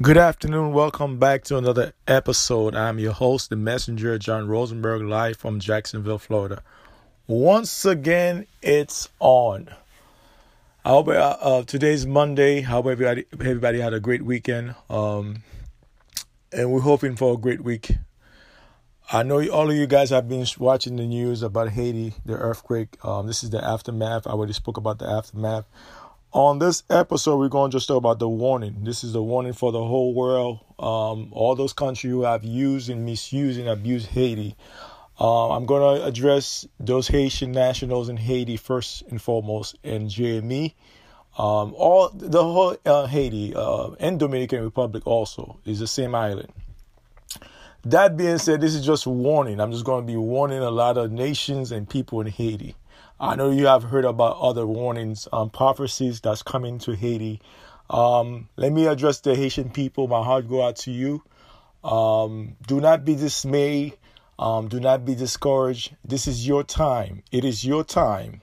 Good afternoon. Welcome back to another episode. I'm your host, the messenger, John Rosenberg, live from Jacksonville, Florida. Once again, it's on. I hope uh, uh, today's Monday. I hope everybody, everybody had a great weekend. Um, and we're hoping for a great week. I know all of you guys have been watching the news about Haiti, the earthquake. Um, this is the aftermath. I already spoke about the aftermath. On this episode, we're going to just talk about the warning. This is the warning for the whole world. Um, all those countries who have used and misused and abused Haiti. Uh, I'm going to address those Haitian nationals in Haiti first and foremost, and JME. Um, all the whole uh, Haiti uh, and Dominican Republic also is the same island. That being said, this is just warning. I'm just going to be warning a lot of nations and people in Haiti. I know you have heard about other warnings, um, prophecies that's coming to Haiti. Um, let me address the Haitian people. My heart go out to you. Um, do not be dismayed. Um, do not be discouraged. This is your time. It is your time.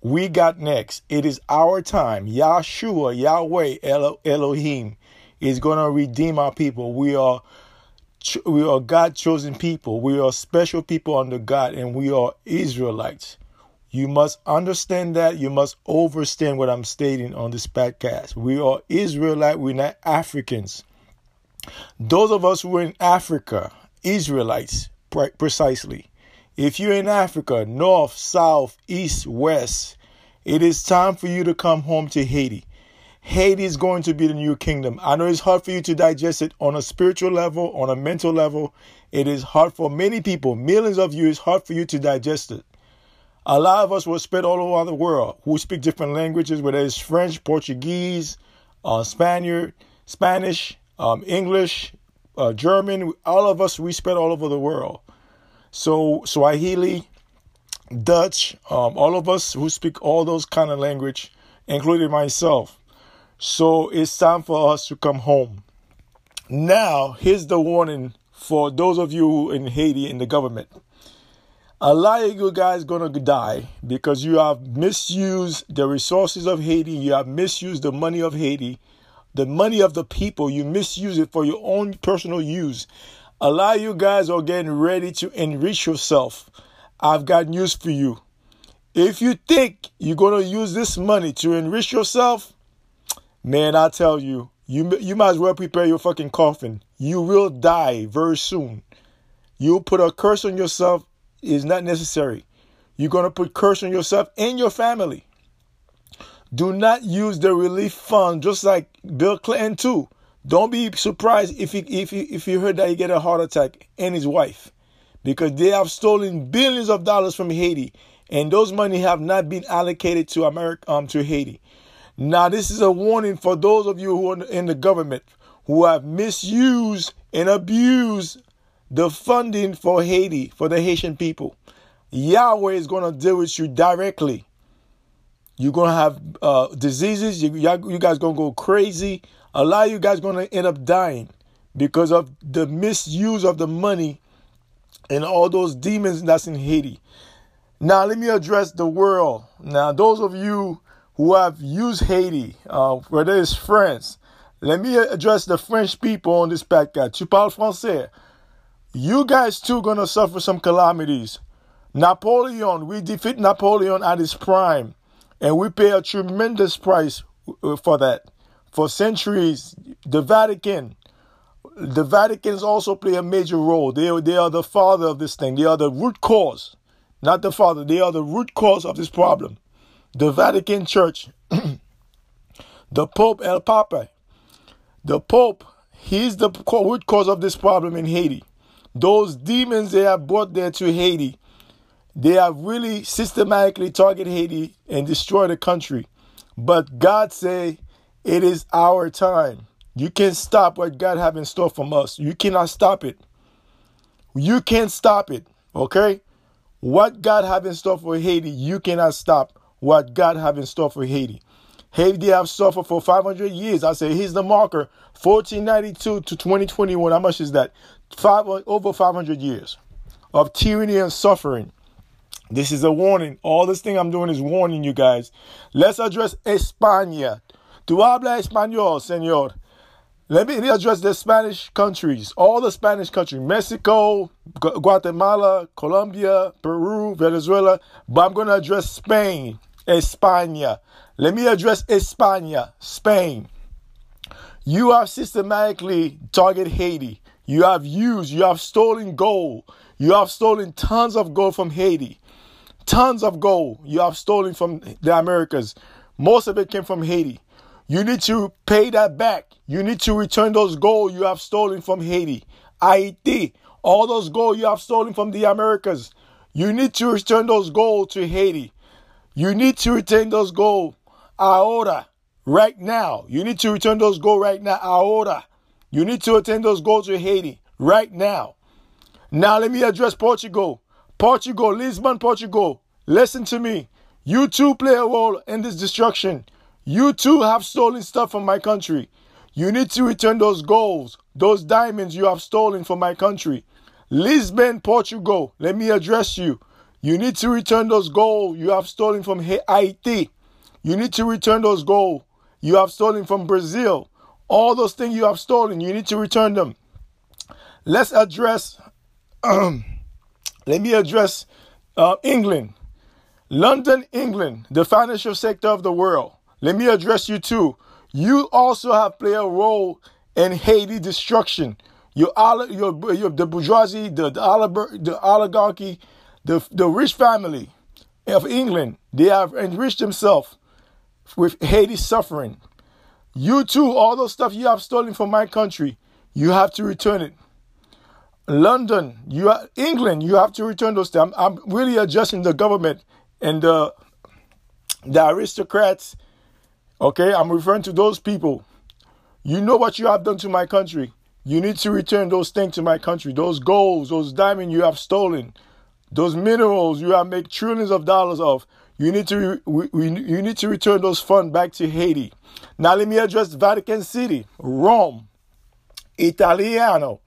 We got next. It is our time. Yahshua, Yahweh, Elo- Elohim is going to redeem our people. We are we are God chosen people. We are special people under God, and we are Israelites. You must understand that. You must understand what I'm stating on this podcast. We are Israelite, we're not Africans. Those of us who are in Africa, Israelites, precisely. If you're in Africa, north, south, east, west, it is time for you to come home to Haiti. Haiti is going to be the new kingdom. I know it's hard for you to digest it on a spiritual level, on a mental level. It is hard for many people, millions of you, it's hard for you to digest it. A lot of us were spread all over the world who speak different languages, whether it's French, Portuguese, uh, Spaniard, Spanish, um, English, uh, German. All of us we spread all over the world. So Swahili, Dutch, um, all of us who speak all those kind of language, including myself. So it's time for us to come home. Now, here's the warning for those of you in Haiti in the government a lot of you guys gonna die because you have misused the resources of Haiti, you have misused the money of Haiti, the money of the people, you misuse it for your own personal use. A lot of you guys are getting ready to enrich yourself. I've got news for you. If you think you're gonna use this money to enrich yourself, man, I tell you, you you might as well prepare your fucking coffin. You will die very soon. You'll put a curse on yourself is not necessary. You're going to put curse on yourself and your family. Do not use the relief fund just like Bill Clinton too. Don't be surprised if you, if if you heard that he get a heart attack and his wife because they have stolen billions of dollars from Haiti and those money have not been allocated to America um to Haiti. Now this is a warning for those of you who are in the government who have misused and abused the funding for Haiti, for the Haitian people. Yahweh is going to deal with you directly. You're going to have uh, diseases. You, you guys going to go crazy. A lot of you guys going to end up dying because of the misuse of the money and all those demons that's in Haiti. Now, let me address the world. Now, those of you who have used Haiti, uh, whether it's France, let me address the French people on this podcast. Tu parles français? You guys too gonna suffer some calamities. Napoleon, we defeat Napoleon at his prime, and we pay a tremendous price uh, for that. For centuries, the Vatican, the Vatican's also play a major role. They, they are the father of this thing. They are the root cause, not the father. They are the root cause of this problem. The Vatican Church, the Pope El Papa, the Pope, he's the root cause of this problem in Haiti. Those demons they have brought there to Haiti, they have really systematically targeted Haiti and destroyed the country. But God say it is our time. You can't stop what God have in store from us. You cannot stop it. You can't stop it. Okay? What God have in store for Haiti, you cannot stop what God have in store for Haiti. Haiti have suffered for 500 years. I say here's the marker 1492 to 2021. How much is that? Five, over 500 years of tyranny and suffering. This is a warning. All this thing I'm doing is warning you guys. Let's address España. Tu habla español, señor. let me address the Spanish countries, all the Spanish countries, Mexico, Guatemala, Colombia, Peru, Venezuela, but I'm going to address Spain, España. Let me address España, Spain. You have systematically targeted Haiti. You have used, you have stolen gold. You have stolen tons of gold from Haiti. Tons of gold you have stolen from the Americas. Most of it came from Haiti. You need to pay that back. You need to return those gold you have stolen from Haiti, Haiti, all those gold you have stolen from the Americas. You need to return those gold to Haiti. You need to return those gold ahora, right now. You need to return those gold right now, ahora. You need to return those gold to Haiti right now. Now let me address Portugal. Portugal, Lisbon, Portugal. Listen to me. You too play a role in this destruction. You too have stolen stuff from my country. You need to return those golds, those diamonds you have stolen from my country. Lisbon, Portugal, let me address you. You need to return those gold you have stolen from Haiti. You need to return those gold you have stolen from Brazil. All those things you have stolen, you need to return them. Let's address, um, let me address uh, England. London, England, the financial sector of the world. Let me address you too. You also have played a role in Haiti destruction. Your, your, your the bourgeoisie, the, the, the oligarchy, the, the rich family of England, they have enriched themselves with Haiti suffering. You too, all those stuff you have stolen from my country, you have to return it. London, you are, England, you have to return those things. I'm, I'm really adjusting the government and the the aristocrats Okay, I'm referring to those people. You know what you have done to my country. You need to return those things to my country. Those golds, those diamonds you have stolen, those minerals you have made trillions of dollars of. You need to we, we, you need to return those funds back to Haiti. Now let me address Vatican City, Rome, Italiano.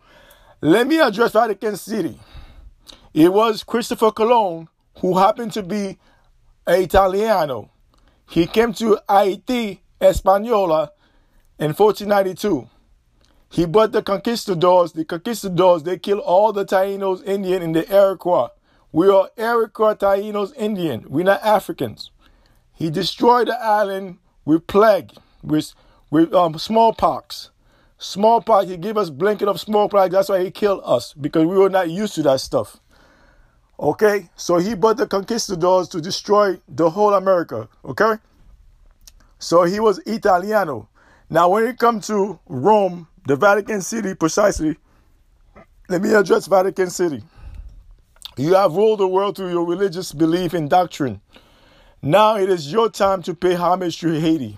Let me address Vatican City. It was Christopher Colon who happened to be an Italiano. He came to Haiti, Española, in 1492. He brought the conquistadors. The conquistadors, they killed all the Tainos Indian in the Iroquois. We are Iroquois Tainos Indian. We're not Africans. He destroyed the island with plague, with, with um, smallpox. Smallpox, he gave us blanket of smallpox. That's why he killed us, because we were not used to that stuff. Okay, so he brought the conquistadors to destroy the whole America. Okay, so he was Italiano. Now, when it comes to Rome, the Vatican City, precisely, let me address Vatican City. You have ruled the world through your religious belief and doctrine. Now it is your time to pay homage to Haiti.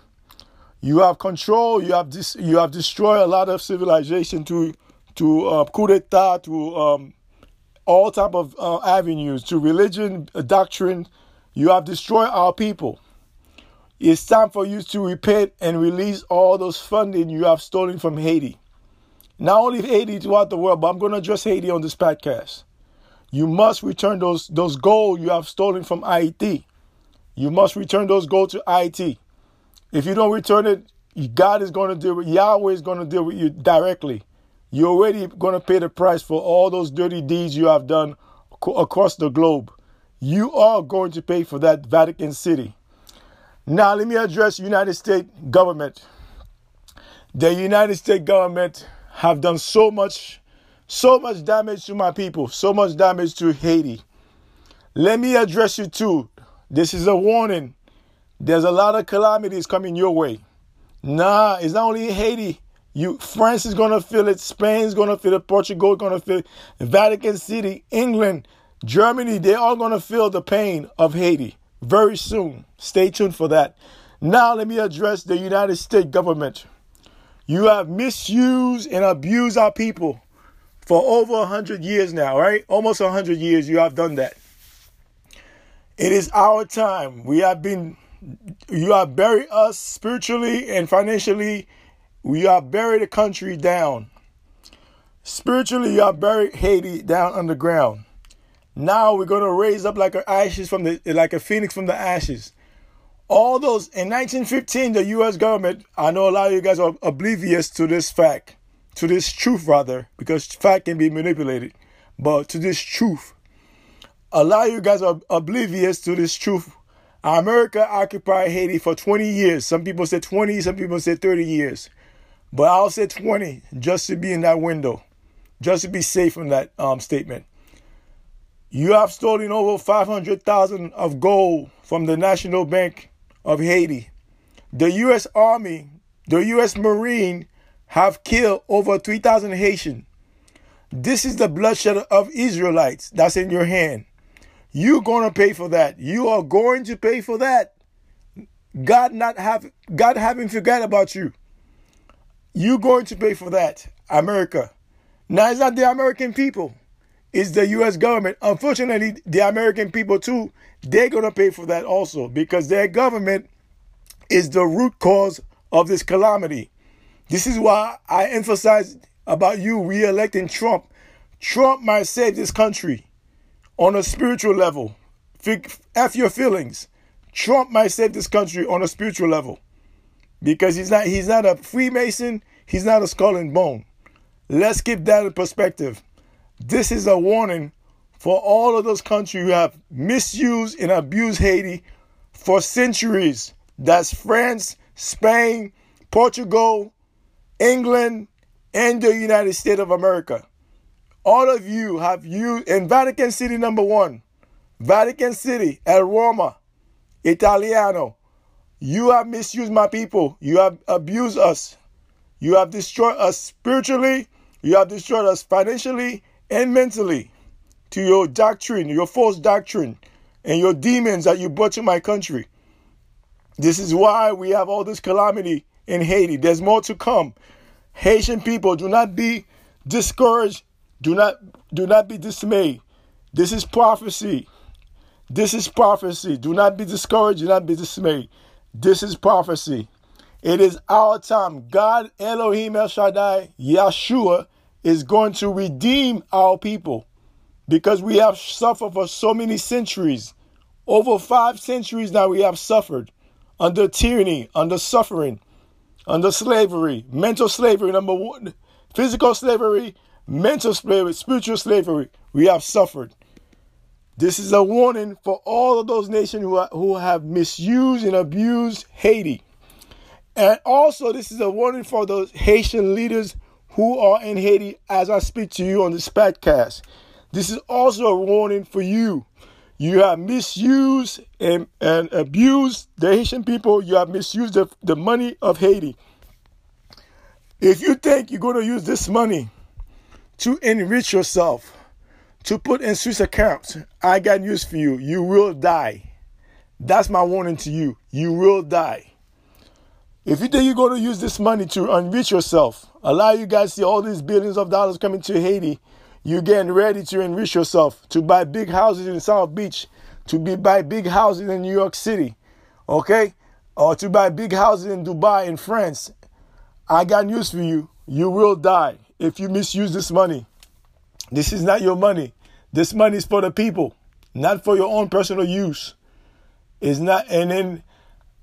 You have control. You have dis- you have destroyed a lot of civilization to to uh, coup d'état to um, all type of uh, avenues to religion, uh, doctrine. You have destroyed our people. It's time for you to repent and release all those funding you have stolen from Haiti. Not only Haiti throughout the world, but I'm going to address Haiti on this podcast. You must return those those gold you have stolen from Haiti. You must return those gold to Haiti. If you don't return it, God is going to deal with Yahweh is going to deal with you directly. You're already going to pay the price for all those dirty deeds you have done across the globe. You are going to pay for that Vatican City. Now let me address United States government. The United States government have done so much so much damage to my people, so much damage to Haiti. Let me address you too. This is a warning. There's a lot of calamities coming your way. Nah, it's not only Haiti. You France is gonna feel it, Spain's gonna feel it, Portugal is gonna feel it, Vatican City, England, Germany, they're all gonna feel the pain of Haiti very soon. Stay tuned for that. Now let me address the United States government. You have misused and abused our people for over a hundred years now, right? Almost a hundred years you have done that. It is our time. We have been you have buried us spiritually and financially we have buried the country down. Spiritually, you have buried Haiti down underground. Now we're going to raise up like ashes from the like a phoenix from the ashes. all those in 1915, the U.S. government. I know a lot of you guys are oblivious to this fact, to this truth rather, because fact can be manipulated. But to this truth, a lot of you guys are oblivious to this truth. America occupied Haiti for 20 years. Some people said 20, some people said 30 years. But I'll say 20 just to be in that window, just to be safe in that um, statement. You have stolen over 500,000 of gold from the National Bank of Haiti. The U.S. Army, the U.S. Marine have killed over 3,000 Haitians. This is the bloodshed of Israelites that's in your hand. You're going to pay for that. You are going to pay for that. God not have God haven't forgot about you. You're going to pay for that, America. Now it's not the American people. It's the US government. Unfortunately, the American people too, they're gonna pay for that also because their government is the root cause of this calamity. This is why I emphasize about you re-electing Trump. Trump might save this country on a spiritual level. F your feelings. Trump might save this country on a spiritual level. Because he's not he's not a Freemason, he's not a skull and bone. Let's keep that in perspective. This is a warning for all of those countries who have misused and abused Haiti for centuries. That's France, Spain, Portugal, England, and the United States of America all of you have used in Vatican City number one, Vatican City, El Roma, Italiano. You have misused my people. You have abused us. You have destroyed us spiritually. You have destroyed us financially and mentally to your doctrine, your false doctrine, and your demons that you brought to my country. This is why we have all this calamity in Haiti. There's more to come. Haitian people, do not be discouraged do not do not be dismayed. This is prophecy. This is prophecy. Do not be discouraged. Do not be dismayed. This is prophecy. It is our time. God, Elohim El Shaddai, Yeshua, is going to redeem our people because we have suffered for so many centuries. Over five centuries now, we have suffered under tyranny, under suffering, under slavery, mental slavery, number one, physical slavery, mental slavery, spiritual slavery we have suffered. This is a warning for all of those nations who, are, who have misused and abused Haiti. And also, this is a warning for those Haitian leaders who are in Haiti as I speak to you on this podcast. This is also a warning for you. You have misused and, and abused the Haitian people. You have misused the, the money of Haiti. If you think you're going to use this money to enrich yourself, to put in Swiss accounts, I got news for you. You will die. That's my warning to you. You will die. If you think you're going to use this money to enrich yourself, allow you guys see all these billions of dollars coming to Haiti. You're getting ready to enrich yourself, to buy big houses in South Beach, to be buy big houses in New York City, okay? Or to buy big houses in Dubai, in France. I got news for you. You will die if you misuse this money. This is not your money. This money is for the people, not for your own personal use. It's not, and then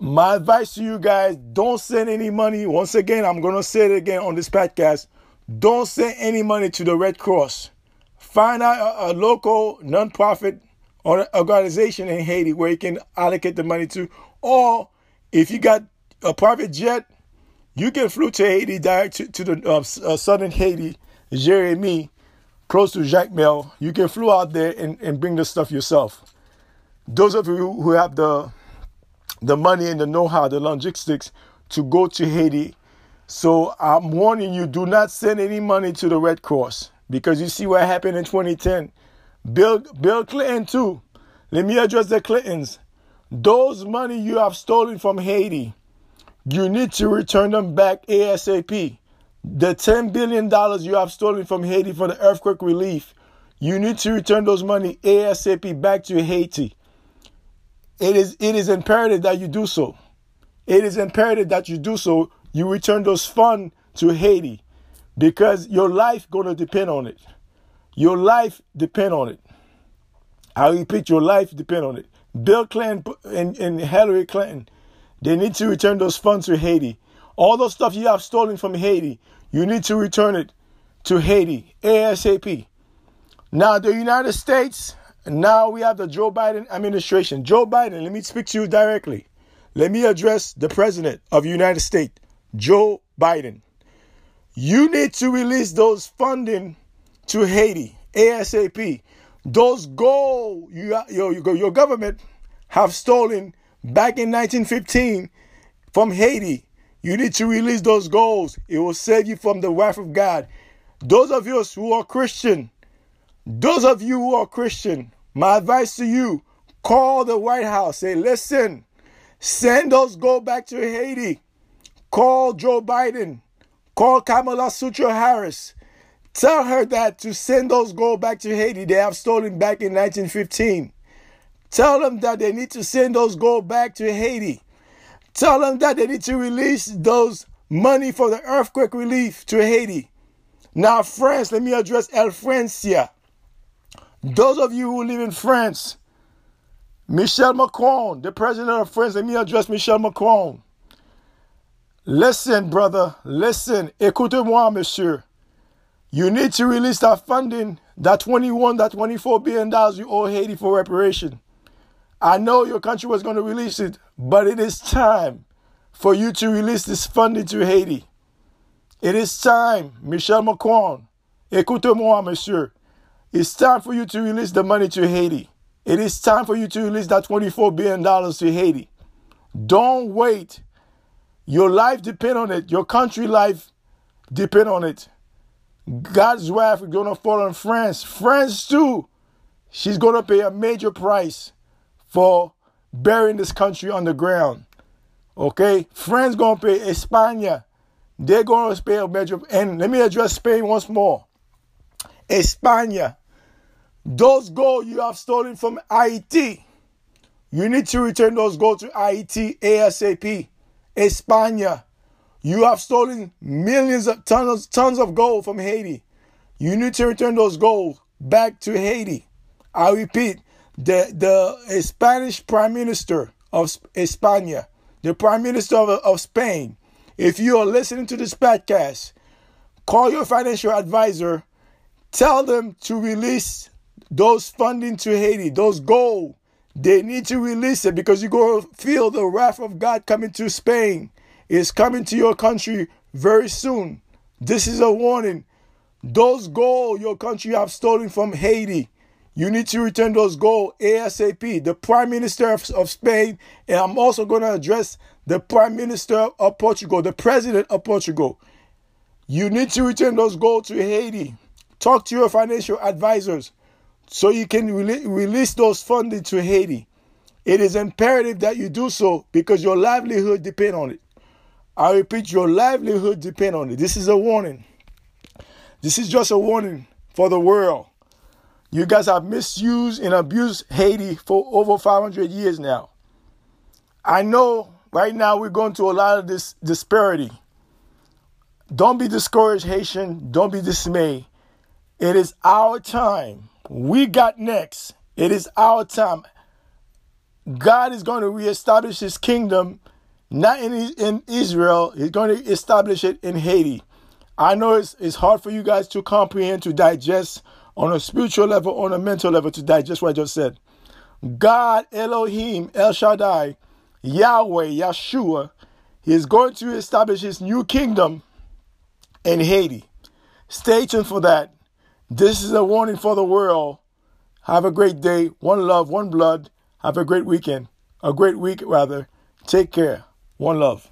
my advice to you guys don't send any money. Once again, I'm going to say it again on this podcast. Don't send any money to the Red Cross. Find out a, a local nonprofit organization in Haiti where you can allocate the money to. Or if you got a private jet, you can flew to Haiti, direct to, to the uh, uh, southern Haiti, Jérémie, close to Jacmel. You can flew out there and, and bring the stuff yourself. Those of you who have the the money and the know-how, the logistics to go to Haiti. So I'm warning you, do not send any money to the Red Cross because you see what happened in 2010. Bill Bill Clinton too. Let me address the Clintons. Those money you have stolen from Haiti, you need to return them back ASAP. The $10 billion you have stolen from Haiti for the earthquake relief, you need to return those money ASAP back to Haiti. It is, it is imperative that you do so. It is imperative that you do so. You return those funds to Haiti because your life to depend on it. Your life depend on it. I repeat, your life depend on it. Bill Clinton and, and Hillary Clinton They need to return those funds to Haiti. All those stuff you have stolen from Haiti, you need to return it to Haiti ASAP. Now, the United States, now we have the Joe Biden administration. Joe Biden, let me speak to you directly. Let me address the president of the United States, Joe Biden. You need to release those funding to Haiti ASAP. Those gold you, your, your government have stolen back in 1915 from Haiti. You need to release those goals. It will save you from the wrath of God. Those of you who are Christian, those of you who are Christian, my advice to you, call the White House. Say, listen, send those gold back to Haiti. Call Joe Biden. Call Kamala Sutra Harris. Tell her that to send those gold back to Haiti they have stolen back in 1915. Tell them that they need to send those gold back to Haiti. Tell them that they need to release those money for the earthquake relief to Haiti. Now, France, let me address El Francia. Those of you who live in France, Michel Macron, the president of France, let me address Michel Macron. Listen, brother, listen, écoutez-moi, monsieur. You need to release that funding, that 21, that 24 billion dollars you owe Haiti for reparation. I know your country was going to release it, but it is time for you to release this funding to Haiti. It is time, Michel Macron. Écoutez-moi, monsieur. It's time for you to release the money to Haiti. It is time for you to release that $24 billion to Haiti. Don't wait. Your life depend on it. Your country life depend on it. God's wrath is going to fall on France. France, too. She's going to pay a major price for burying this country underground. Okay? France going to pay España. They're going to pay a major. And let me address Spain once more. España. Those gold you have stolen from Haiti. You need to return those gold to Haiti ASAP. España. You have stolen millions of tons, tons of gold from Haiti. You need to return those gold back to Haiti. I repeat, the, the Spanish Prime Minister of España, the Prime Minister of, of Spain, if you are listening to this podcast, call your financial advisor, tell them to release those funding to Haiti, those gold. They need to release it because you're going to feel the wrath of God coming to Spain It's coming to your country very soon. This is a warning. Those gold your country have stolen from Haiti, you need to return those gold ASAP. The Prime Minister of, of Spain, and I'm also going to address the Prime Minister of Portugal, the President of Portugal. You need to return those gold to Haiti. Talk to your financial advisors so you can re- release those funding to Haiti. It is imperative that you do so because your livelihood depend on it. I repeat, your livelihood depend on it. This is a warning. This is just a warning for the world. You guys have misused and abused Haiti for over 500 years now. I know right now we're going through a lot of this disparity. Don't be discouraged, Haitian. Don't be dismayed. It is our time. We got next. It is our time. God is going to reestablish his kingdom not in, in Israel. He's going to establish it in Haiti. I know it's, it's hard for you guys to comprehend, to digest on a spiritual level, on a mental level, to digest what I just said. God, Elohim, El Shaddai, Yahweh, Yeshua, He is going to establish His new kingdom in Haiti. Stay tuned for that. This is a warning for the world. Have a great day. One love, one blood. Have a great weekend. A great week, rather. Take care. One love.